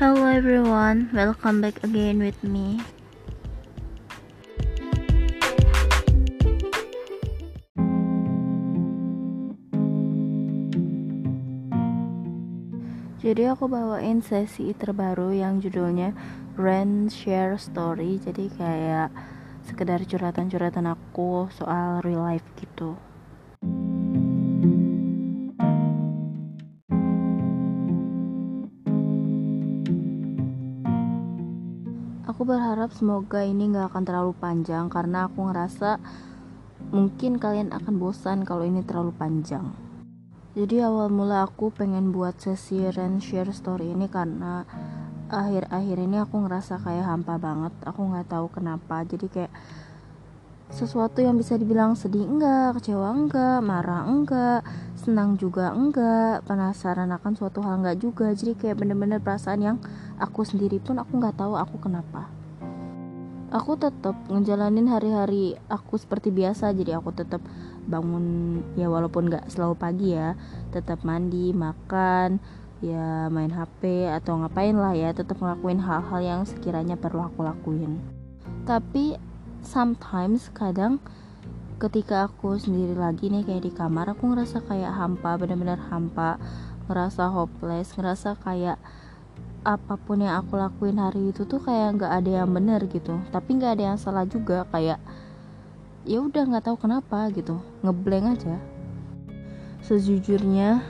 Hello everyone, welcome back again with me. Jadi aku bawain sesi terbaru yang judulnya Rent Share Story. Jadi kayak sekedar curhatan-curhatan aku soal real life gitu. Aku berharap semoga ini gak akan terlalu panjang karena aku ngerasa mungkin kalian akan bosan kalau ini terlalu panjang. Jadi awal mula aku pengen buat sesi rent share story ini karena akhir-akhir ini aku ngerasa kayak hampa banget. Aku nggak tahu kenapa. Jadi kayak sesuatu yang bisa dibilang sedih enggak, kecewa enggak, marah enggak, senang juga enggak, penasaran akan suatu hal enggak juga. Jadi kayak bener-bener perasaan yang aku sendiri pun aku nggak tahu aku kenapa. Aku tetap ngejalanin hari-hari aku seperti biasa jadi aku tetap bangun ya walaupun nggak selalu pagi ya tetap mandi makan ya main HP atau ngapain lah ya tetap ngelakuin hal-hal yang sekiranya perlu aku lakuin. Tapi sometimes kadang ketika aku sendiri lagi nih kayak di kamar aku ngerasa kayak hampa bener-bener hampa ngerasa hopeless ngerasa kayak apa pun yang aku lakuin hari itu tuh kayak nggak ada yang bener gitu. Tapi nggak ada yang salah juga kayak ya udah nggak tahu kenapa gitu. Ngeblank aja. Sejujurnya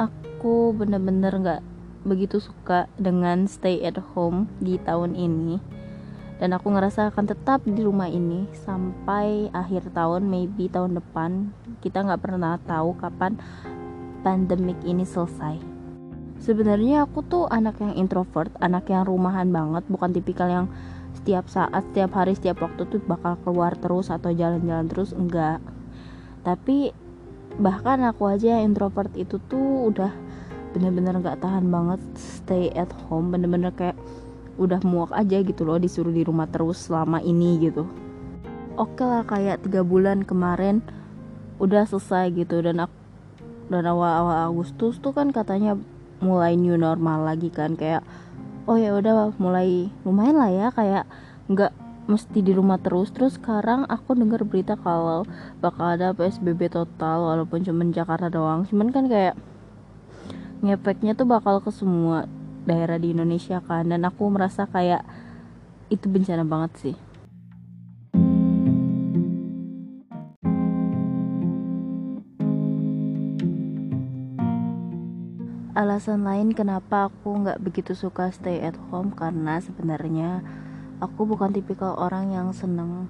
aku bener-bener nggak begitu suka dengan stay at home di tahun ini. Dan aku ngerasa akan tetap di rumah ini sampai akhir tahun maybe tahun depan. Kita nggak pernah tahu kapan pandemik ini selesai sebenarnya aku tuh anak yang introvert anak yang rumahan banget bukan tipikal yang setiap saat setiap hari setiap waktu tuh bakal keluar terus atau jalan-jalan terus enggak. Tapi bahkan aku aja yang introvert itu tuh udah bener-bener gak tahan banget stay at home bener-bener kayak udah muak aja gitu loh disuruh di rumah terus selama ini gitu. Oke lah kayak tiga bulan kemarin udah selesai gitu dan aku dan awal-awal Agustus tuh kan katanya mulai new normal lagi kan kayak oh ya udah mulai lumayan lah ya kayak nggak mesti di rumah terus. Terus sekarang aku dengar berita kalau bakal ada psbb total walaupun cuma Jakarta doang. Cuman kan kayak ngefeknya tuh bakal ke semua daerah di Indonesia kan. Dan aku merasa kayak itu bencana banget sih alasan lain kenapa aku nggak begitu suka stay at home karena sebenarnya aku bukan tipikal orang yang seneng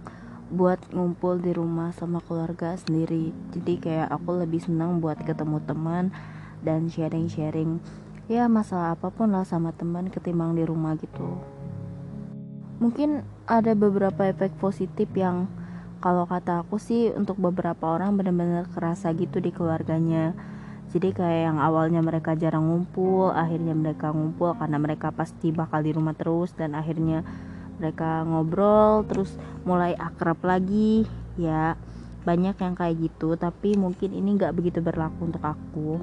buat ngumpul di rumah sama keluarga sendiri. Jadi kayak aku lebih seneng buat ketemu teman dan sharing-sharing ya masalah apa pun lah sama teman ketimbang di rumah gitu. Mungkin ada beberapa efek positif yang kalau kata aku sih untuk beberapa orang benar-benar kerasa gitu di keluarganya jadi kayak yang awalnya mereka jarang ngumpul akhirnya mereka ngumpul karena mereka pasti bakal di rumah terus dan akhirnya mereka ngobrol terus mulai akrab lagi. Ya banyak yang kayak gitu tapi mungkin ini nggak begitu berlaku untuk aku.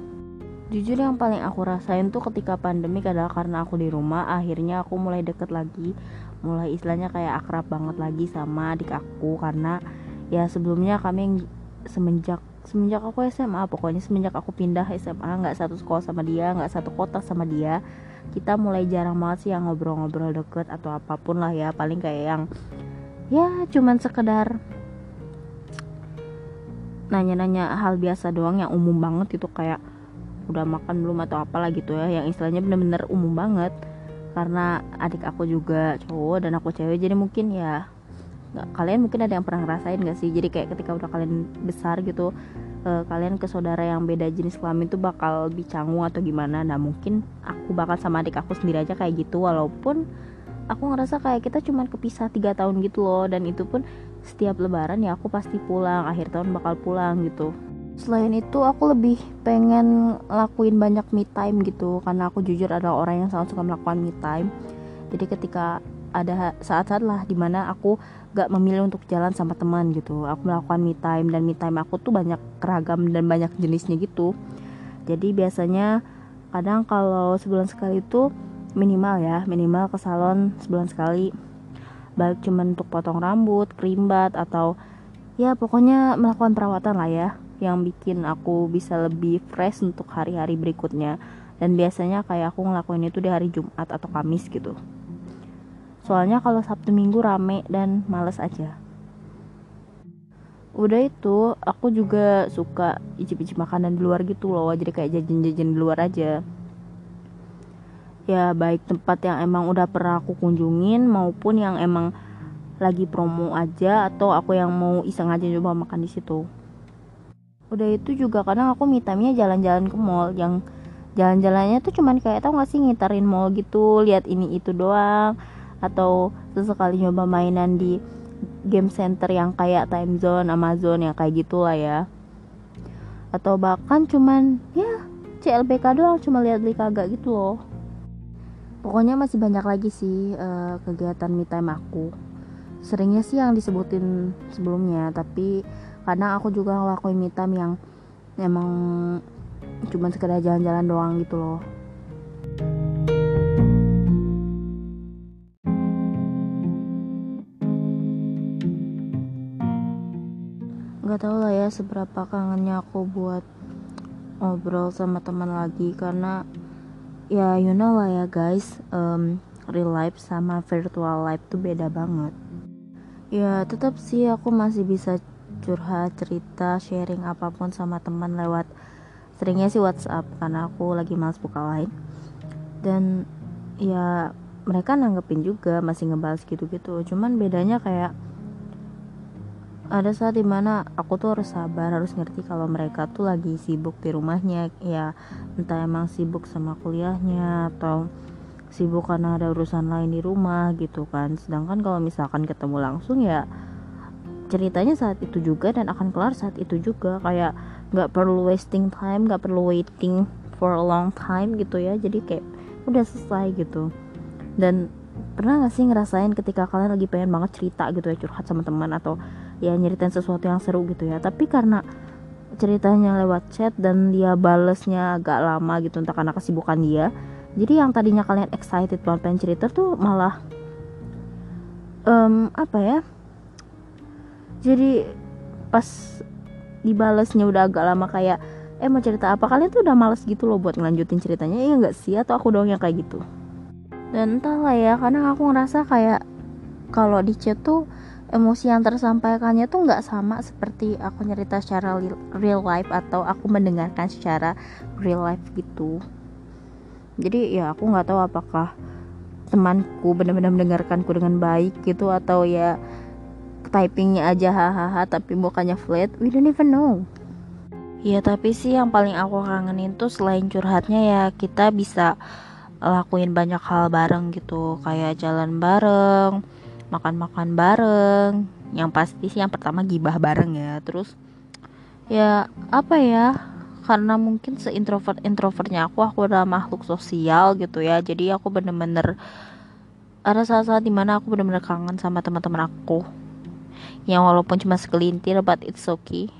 Jujur yang paling aku rasain tuh ketika pandemi adalah karena aku di rumah akhirnya aku mulai deket lagi. Mulai istilahnya kayak akrab banget lagi sama adik aku karena ya sebelumnya kami semenjak semenjak aku SMA pokoknya semenjak aku pindah SMA nggak satu sekolah sama dia nggak satu kota sama dia kita mulai jarang banget sih yang ngobrol-ngobrol deket atau apa pun lah ya. Paling kayak yang ya cuman sekedar nanya-nanya hal biasa doang yang umum banget itu kayak udah makan belum atau apalah gitu ya. Yang istilahnya bener-bener umum banget. Karena adik aku juga cowok dan aku cewek jadi mungkin ya nggak kalian mungkin ada yang pernah ngerasain gak sih? Jadi kayak ketika udah kalian besar gitu uh, kalian ke saudara yang beda jenis kelamin tuh bakal bicanggu atau gimana? Nah mungkin aku bakal sama adik aku sendiri aja kayak gitu walaupun aku ngerasa kayak kita cuma kepisah tiga tahun gitu loh. Dan itu pun setiap lebaran ya aku pasti pulang akhir tahun bakal pulang gitu. Selain itu aku lebih pengen lakuin banyak me time gitu karena aku jujur adalah orang yang sangat suka melakukan me time. Jadi ketika ada saat-saat lah di mana aku gak memilih untuk jalan sama teman gitu. Aku melakukan me time dan me time aku tuh banyak keragam dan banyak jenisnya gitu. Jadi biasanya kadang kalau sebulan sekali itu minimal ya minimal ke salon sebulan sekali. Baik cuman untuk potong rambut krimbat atau ya pokoknya melakukan perawatan lah ya yang bikin aku bisa lebih fresh untuk hari-hari berikutnya. Dan biasanya kayak aku ngelakuin itu di hari Jumat atau Kamis gitu soalnya kalau Sabtu Minggu rame dan males aja. Udah itu aku juga suka icip-icip makanan di luar gitu loh jadi kayak jajan-jajan di luar aja. Ya baik tempat yang emang udah pernah aku kunjungin maupun yang emang lagi promo aja atau aku yang mau iseng aja coba makan di situ. Udah itu juga kadang aku mitamnya jalan-jalan ke mall yang jalan-jalannya tuh cuman kayak tau gak sih ngitarin mall gitu lihat ini itu doang atau sesekali nyoba mainan di game center yang kayak time zone Amazon yang kayak gitulah ya. Atau bahkan cuman ya CLBK doang cuma lihat beli kagak gitu loh. Pokoknya masih banyak lagi sih uh, kegiatan me time aku. Seringnya sih yang disebutin sebelumnya tapi kadang aku juga ngelakuin me time yang emang cuman sekedar jalan-jalan doang gitu loh nggak tahu lah ya seberapa kangennya aku buat ngobrol sama teman lagi. Karena ya you know lah ya guys um, real life sama virtual life tuh beda banget. Ya tetap sih aku masih bisa curhat cerita sharing apa pun sama teman lewat seringnya sih WhatsApp karena aku lagi males buka lain. Dan ya mereka nanggepin juga masih ngebahas gitu-gitu. Cuman bedanya kayak ada saat di mana aku tuh harus sabar harus ngerti kalau mereka tuh lagi sibuk di rumahnya. Ya entah emang sibuk sama kuliahnya atau sibuk karena ada urusan lain di rumah gitu kan. Sedangkan kalau misalkan ketemu langsung ya ceritanya saat itu juga dan akan kelar saat itu juga. Kayak nggak perlu wasting time nggak perlu waiting for a long time gitu ya. Jadi kayak udah selesai gitu. Dan pernah gak sih ngerasain ketika kalian lagi pengen banget cerita gitu ya curhat sama teman atau ya nyeritain sesuatu yang seru gitu ya. Tapi karena ceritanya lewat chat dan dia balesnya agak lama gitu entah karena kesibukan dia jadi yang tadinya kalian excited banget pengen cerita tuh malah um, apa ya jadi pas dibalesnya udah agak lama kayak eh mau cerita apa? Kalian tuh udah males gitu loh buat ngelanjutin ceritanya ya nggak sih? Atau aku doang yang kayak gitu? Dan entahlah ya karena aku ngerasa kayak kalau di chat tuh emosi yang tersampaikannya tuh nggak sama seperti aku nyerita secara real life atau aku mendengarkan secara real life gitu. Jadi ya aku nggak tahu apakah temanku benar-benar mendengarkanku dengan baik gitu atau ya typingnya aja hahaha tapi mukanya flat we don't even know. Ya tapi sih yang paling aku kangenin tuh selain curhatnya ya kita bisa lakuin banyak hal bareng gitu kayak jalan bareng makan-makan bareng. Yang pasti sih yang pertama gibah bareng ya. Terus ya apa ya karena mungkin seintrovert introvertnya aku aku udah makhluk sosial gitu ya. Jadi aku bener-bener ada saat-saat di mana aku bener-bener kangen sama teman-teman aku. Yang walaupun cuma segelintir but it's okay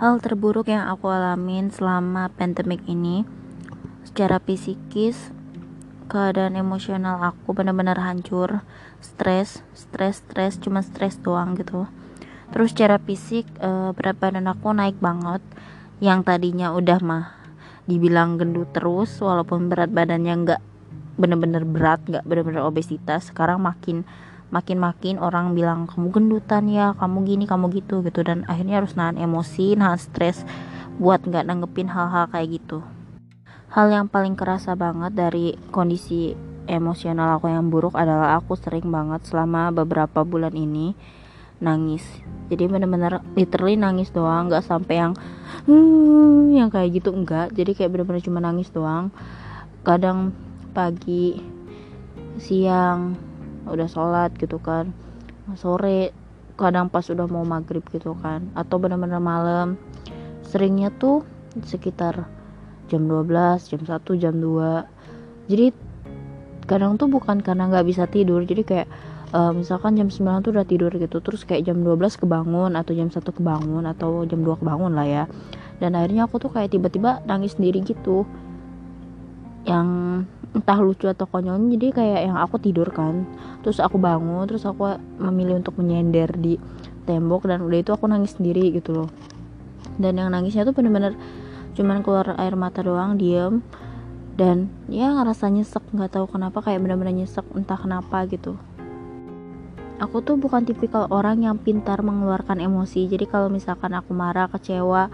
Hal terburuk yang aku alamin selama pandemik ini. Secara psikis keadaan emosional aku benar-benar hancur. Stres stres stres cuma stres doang gitu. Terus secara fisik e, berat badan aku naik banget. Yang tadinya udah mah dibilang gendut terus walaupun berat badannya nggak bener-bener berat nggak bener-bener obesitas sekarang makin makin-makin orang bilang kamu gendutan ya kamu gini kamu gitu gitu. Dan akhirnya harus nahan emosi nahan stres buat nggak nanggepin hal-hal kayak gitu. Hal yang paling kerasa banget dari kondisi emosional aku yang buruk adalah aku sering banget selama beberapa bulan ini nangis. Jadi bener-bener literally nangis doang nggak sampai yang hmm, yang kayak gitu enggak jadi kayak bener-bener cuma nangis doang. Kadang pagi siang udah sholat gitu kan. Sore kadang pas udah mau maghrib gitu kan. Atau benar-benar malam. Seringnya tuh sekitar jam 12 jam 1 jam 2 jadi kadang tuh bukan karena nggak bisa tidur. Jadi kayak uh, misalkan jam 9 tuh udah tidur gitu. Terus kayak jam 12 kebangun atau jam 1 kebangun atau jam 2 kebangun lah ya. Dan akhirnya aku tuh kayak tiba-tiba nangis sendiri gitu yang entah lucu atau konyol jadi kayak yang aku tidur kan. Terus aku bangun terus aku memilih untuk menyender di tembok dan udah itu aku nangis sendiri gitu loh. Dan yang nangisnya tuh bener-bener cuman keluar air mata doang diem. Dan ya ngerasa nyesek nggak tahu kenapa kayak bener-bener nyesek entah kenapa gitu. Aku tuh bukan tipikal orang yang pintar mengeluarkan emosi. Jadi kalau misalkan aku marah kecewa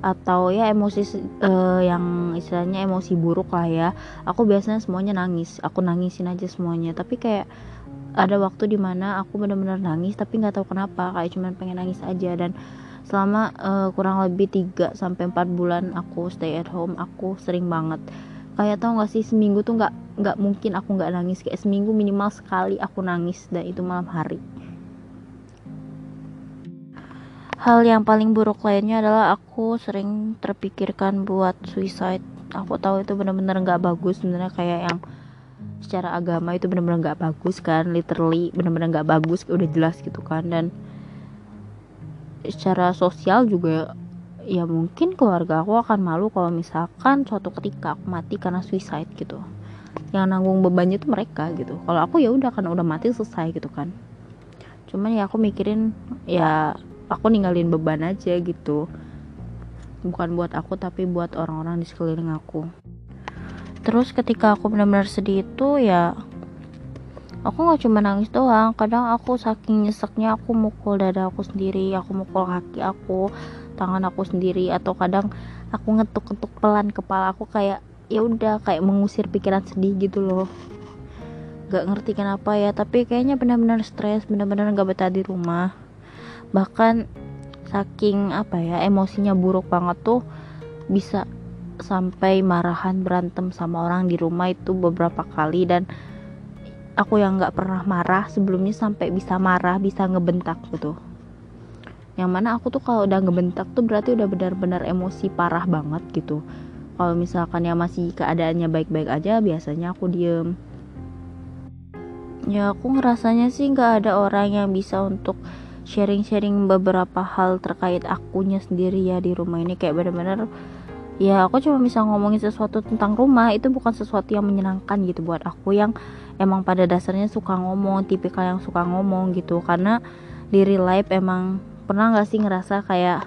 atau ya emosi uh, yang istilahnya emosi buruk lah ya. Aku biasanya semuanya nangis. Aku nangisin aja semuanya. Tapi kayak ada waktu di mana aku benar-benar nangis tapi nggak tahu kenapa. Kayak cuman pengen nangis aja. Dan selama uh, kurang lebih 3 sampai 4 bulan aku stay at home aku sering banget. Kayak tau gak sih seminggu tuh nggak nggak mungkin aku nggak nangis. Kayak seminggu minimal sekali aku nangis dan itu malam hari hal yang paling buruk lainnya adalah aku sering terpikirkan buat suicide. Aku tahu itu benar-benar nggak bagus sebenarnya kayak yang secara agama itu benar-benar nggak bagus kan literally benar-benar nggak bagus udah jelas gitu kan. Dan secara sosial juga ya mungkin keluarga aku akan malu kalau misalkan suatu ketika aku mati karena suicide gitu. Yang nanggung bebannya itu mereka gitu. Kalau aku ya udah kan udah mati selesai gitu kan. Cuman ya aku mikirin ya aku ninggalin beban aja gitu. Bukan buat aku tapi buat orang-orang di sekeliling aku. Terus ketika aku benar-benar sedih itu ya aku nggak cuma nangis doang. Kadang aku saking nyeseknya aku mukul dada aku sendiri aku mukul kaki aku tangan aku sendiri atau kadang aku ngetuk-ngetuk pelan kepala aku kayak ya udah kayak mengusir pikiran sedih gitu loh. Gak ngerti kenapa ya tapi kayaknya benar-benar stres benar-benar gak betah di rumah bahkan saking apa ya emosinya buruk banget tuh bisa sampai marahan berantem sama orang di rumah itu beberapa kali. Dan aku yang nggak pernah marah sebelumnya sampai bisa marah bisa ngebentak gitu. Yang mana aku tuh kalau udah ngebentak tuh berarti udah benar-benar emosi parah banget gitu. Kalau misalkan ya masih keadaannya baik-baik aja biasanya aku diem. Ya aku ngerasanya sih nggak ada orang yang bisa untuk sharing-sharing beberapa hal terkait akunya sendiri ya di rumah ini. Kayak benar-benar ya aku cuma bisa ngomongin sesuatu tentang rumah itu bukan sesuatu yang menyenangkan gitu buat aku yang emang pada dasarnya suka ngomong tipikal yang suka ngomong gitu. Karena di real life emang pernah nggak sih ngerasa kayak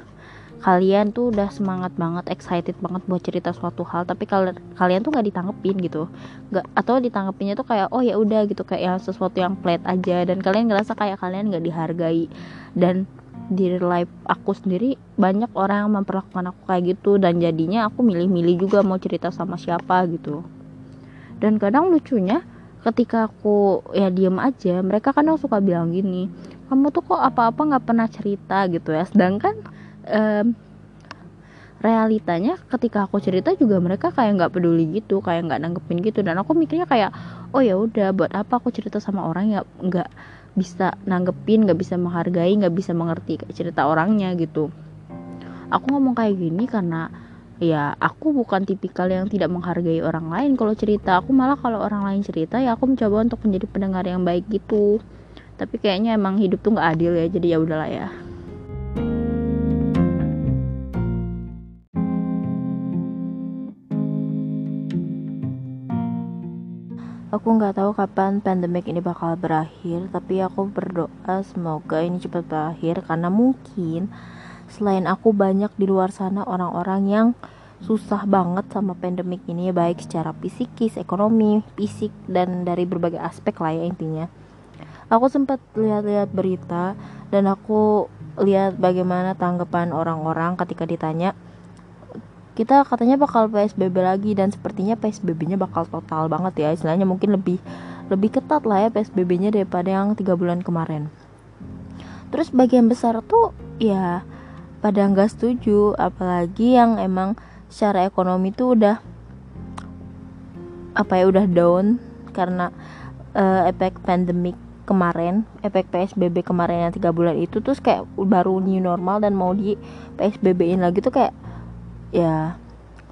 kalian tuh udah semangat banget excited banget buat cerita suatu hal tapi kalian kalian tuh nggak ditanggepin gitu. Nggak atau ditanggepinnya tuh kayak oh ya udah gitu kayak yang sesuatu yang flat aja dan kalian ngerasa kayak kalian nggak dihargai. Dan di life aku sendiri banyak orang yang memperlakukan aku kayak gitu dan jadinya aku milih-milih juga mau cerita sama siapa gitu. Dan kadang lucunya ketika aku ya diem aja mereka kadang suka bilang gini kamu tuh kok apa-apa nggak pernah cerita gitu ya. Sedangkan um, realitanya ketika aku cerita juga mereka kayak nggak peduli gitu kayak nggak nanggepin gitu. Dan aku mikirnya kayak oh ya udah buat apa aku cerita sama orang yang nggak bisa nanggepin nggak bisa menghargai nggak bisa mengerti cerita orangnya gitu. Aku ngomong kayak gini karena ya aku bukan tipikal yang tidak menghargai orang lain. Kalau cerita aku malah kalau orang lain cerita ya aku mencoba untuk menjadi pendengar yang baik gitu. Tapi kayaknya emang hidup tuh nggak adil ya jadi ya udahlah ya Aku nggak tahu kapan pandemik ini bakal berakhir, tapi aku berdoa semoga ini cepat berakhir karena mungkin selain aku banyak di luar sana orang-orang yang susah banget sama pandemik ini baik secara psikis, ekonomi, fisik dan dari berbagai aspek lah ya intinya. Aku sempat lihat-lihat berita dan aku lihat bagaimana tanggapan orang-orang ketika ditanya kita katanya bakal PSBB lagi dan sepertinya PSBB-nya bakal total banget ya. Istilahnya mungkin lebih lebih ketat lah ya PSBB-nya daripada yang tiga bulan kemarin. Terus bagian besar tuh ya pada nggak setuju. Apalagi yang emang secara ekonomi tuh udah apa ya udah down. Karena uh, efek pandemik kemarin efek PSBB kemarin yang tiga bulan itu terus kayak baru new normal dan mau di PSBB-in lagi tuh kayak ya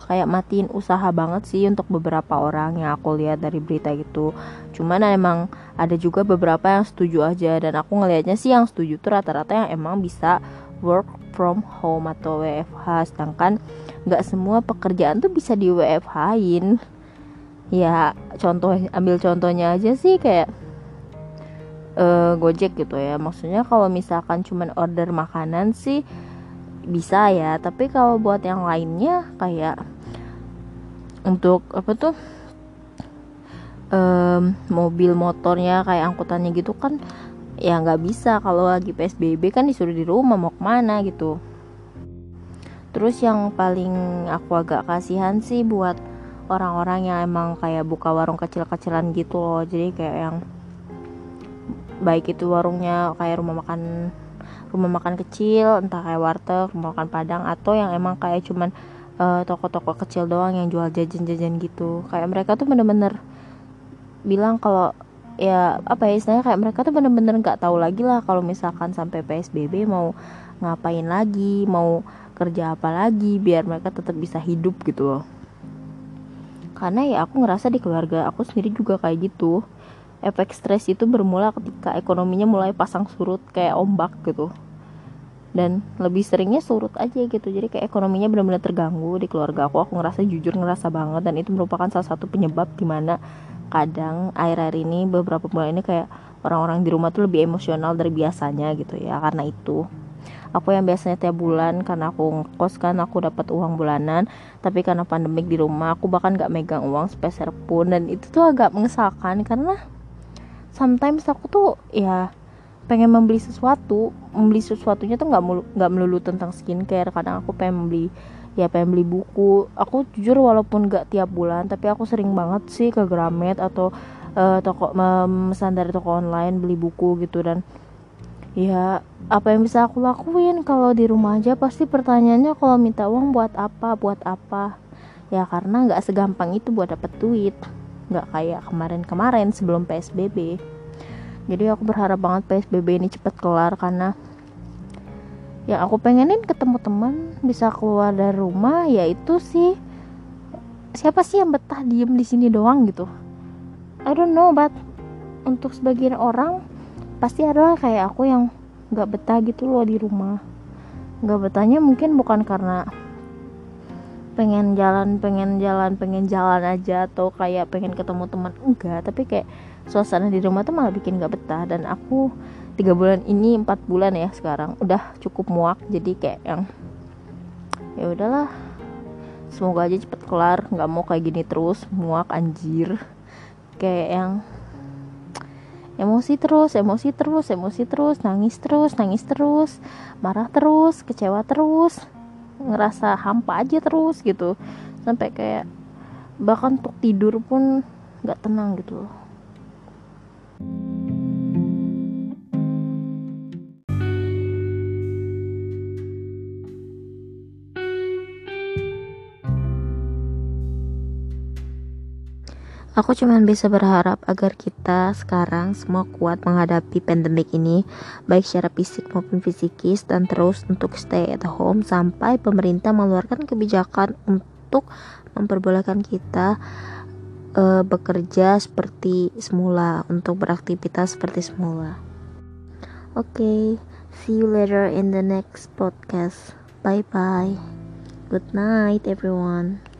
kayak matiin usaha banget sih untuk beberapa orang yang aku lihat dari berita gitu cuman emang ada juga beberapa yang setuju aja dan aku ngelihatnya sih yang setuju tuh rata-rata yang emang bisa work from home atau WFH sedangkan nggak semua pekerjaan tuh bisa di WFH-in ya contoh ambil contohnya aja sih kayak uh, Gojek gitu ya. Maksudnya kalau misalkan cuman order makanan sih bisa ya tapi kalau buat yang lainnya kayak untuk apa tuh um, mobil motornya kayak angkutannya gitu kan ya nggak bisa kalau lagi psbb kan disuruh di rumah mau ke mana gitu. Terus yang paling aku agak kasihan sih buat orang-orang yang emang kayak buka warung kecil-kecilan gitu loh. Jadi kayak yang baik itu warungnya kayak rumah makan rumah makan kecil entah kayak warteg rumah makan padang atau yang emang kayak cuman uh, toko-toko kecil doang yang jual jajan-jajan gitu. Kayak mereka tuh bener-bener bilang kalau ya apa ya istilahnya kayak mereka tuh bener-bener nggak tahu lagi lah kalau misalkan sampai psbb mau ngapain lagi mau kerja apa lagi biar mereka tetap bisa hidup gitu loh. Karena ya aku ngerasa di keluarga aku sendiri juga kayak gitu efek stres itu bermula ketika ekonominya mulai pasang surut kayak ombak gitu. Dan lebih seringnya surut aja gitu. Jadi kayak ekonominya benar-benar terganggu di keluarga aku. Aku ngerasa jujur ngerasa banget. Dan itu merupakan salah satu penyebab di mana kadang air-air ini beberapa bulan ini kayak orang-orang di rumah tuh lebih emosional dari biasanya gitu ya. Karena itu aku yang biasanya tiap bulan karena aku ngekos kan aku dapat uang bulanan. Tapi karena pandemik di rumah aku bahkan gak megang uang sepeser pun. Dan itu tuh agak mengesalkan karena sometimes aku tuh ya pengen membeli sesuatu. Membeli sesuatunya tuh nggak nggak melulu tentang skincare. Kadang aku pengen beli ya pengen beli buku. Aku jujur walaupun nggak tiap bulan tapi aku sering banget sih ke Gramet atau uh, toko memesan dari toko online beli buku gitu. Dan ya apa yang bisa aku lakuin? Kalau di rumah aja pasti pertanyaannya kalau minta uang buat apa? Buat apa? Ya karena nggak segampang itu buat dapet duit nggak kayak kemarin-kemarin sebelum PSBB jadi aku berharap banget PSBB ini cepat kelar karena ya aku pengenin ketemu teman bisa keluar dari rumah ya itu sih siapa sih yang betah diem di sini doang gitu? I don't know but untuk sebagian orang pasti ada kayak aku yang nggak betah gitu loh di rumah. Nggak betahnya mungkin bukan karena pengen jalan pengen jalan pengen jalan aja atau kayak pengen ketemu teman. Enggak tapi kayak suasana di rumah tuh malah bikin gak betah. Dan aku tiga bulan ini empat bulan ya sekarang udah cukup muak. Jadi kayak yang ya udahlah. Semoga aja cepet kelar nggak mau kayak gini terus muak anjir. Kayak yang emosi terus emosi terus emosi terus nangis terus nangis terus marah terus kecewa terus ngerasa hampa aja terus gitu. Sampai kayak bahkan untuk tidur pun nggak tenang gitu loh Aku cuma bisa berharap agar kita sekarang semua kuat menghadapi pandemik ini, baik secara fisik maupun fisikis, dan terus untuk stay at home sampai pemerintah mengeluarkan kebijakan untuk memperbolehkan kita uh, bekerja seperti semula, untuk beraktivitas seperti semula. Oke, okay, see you later in the next podcast. Bye bye. Good night, everyone.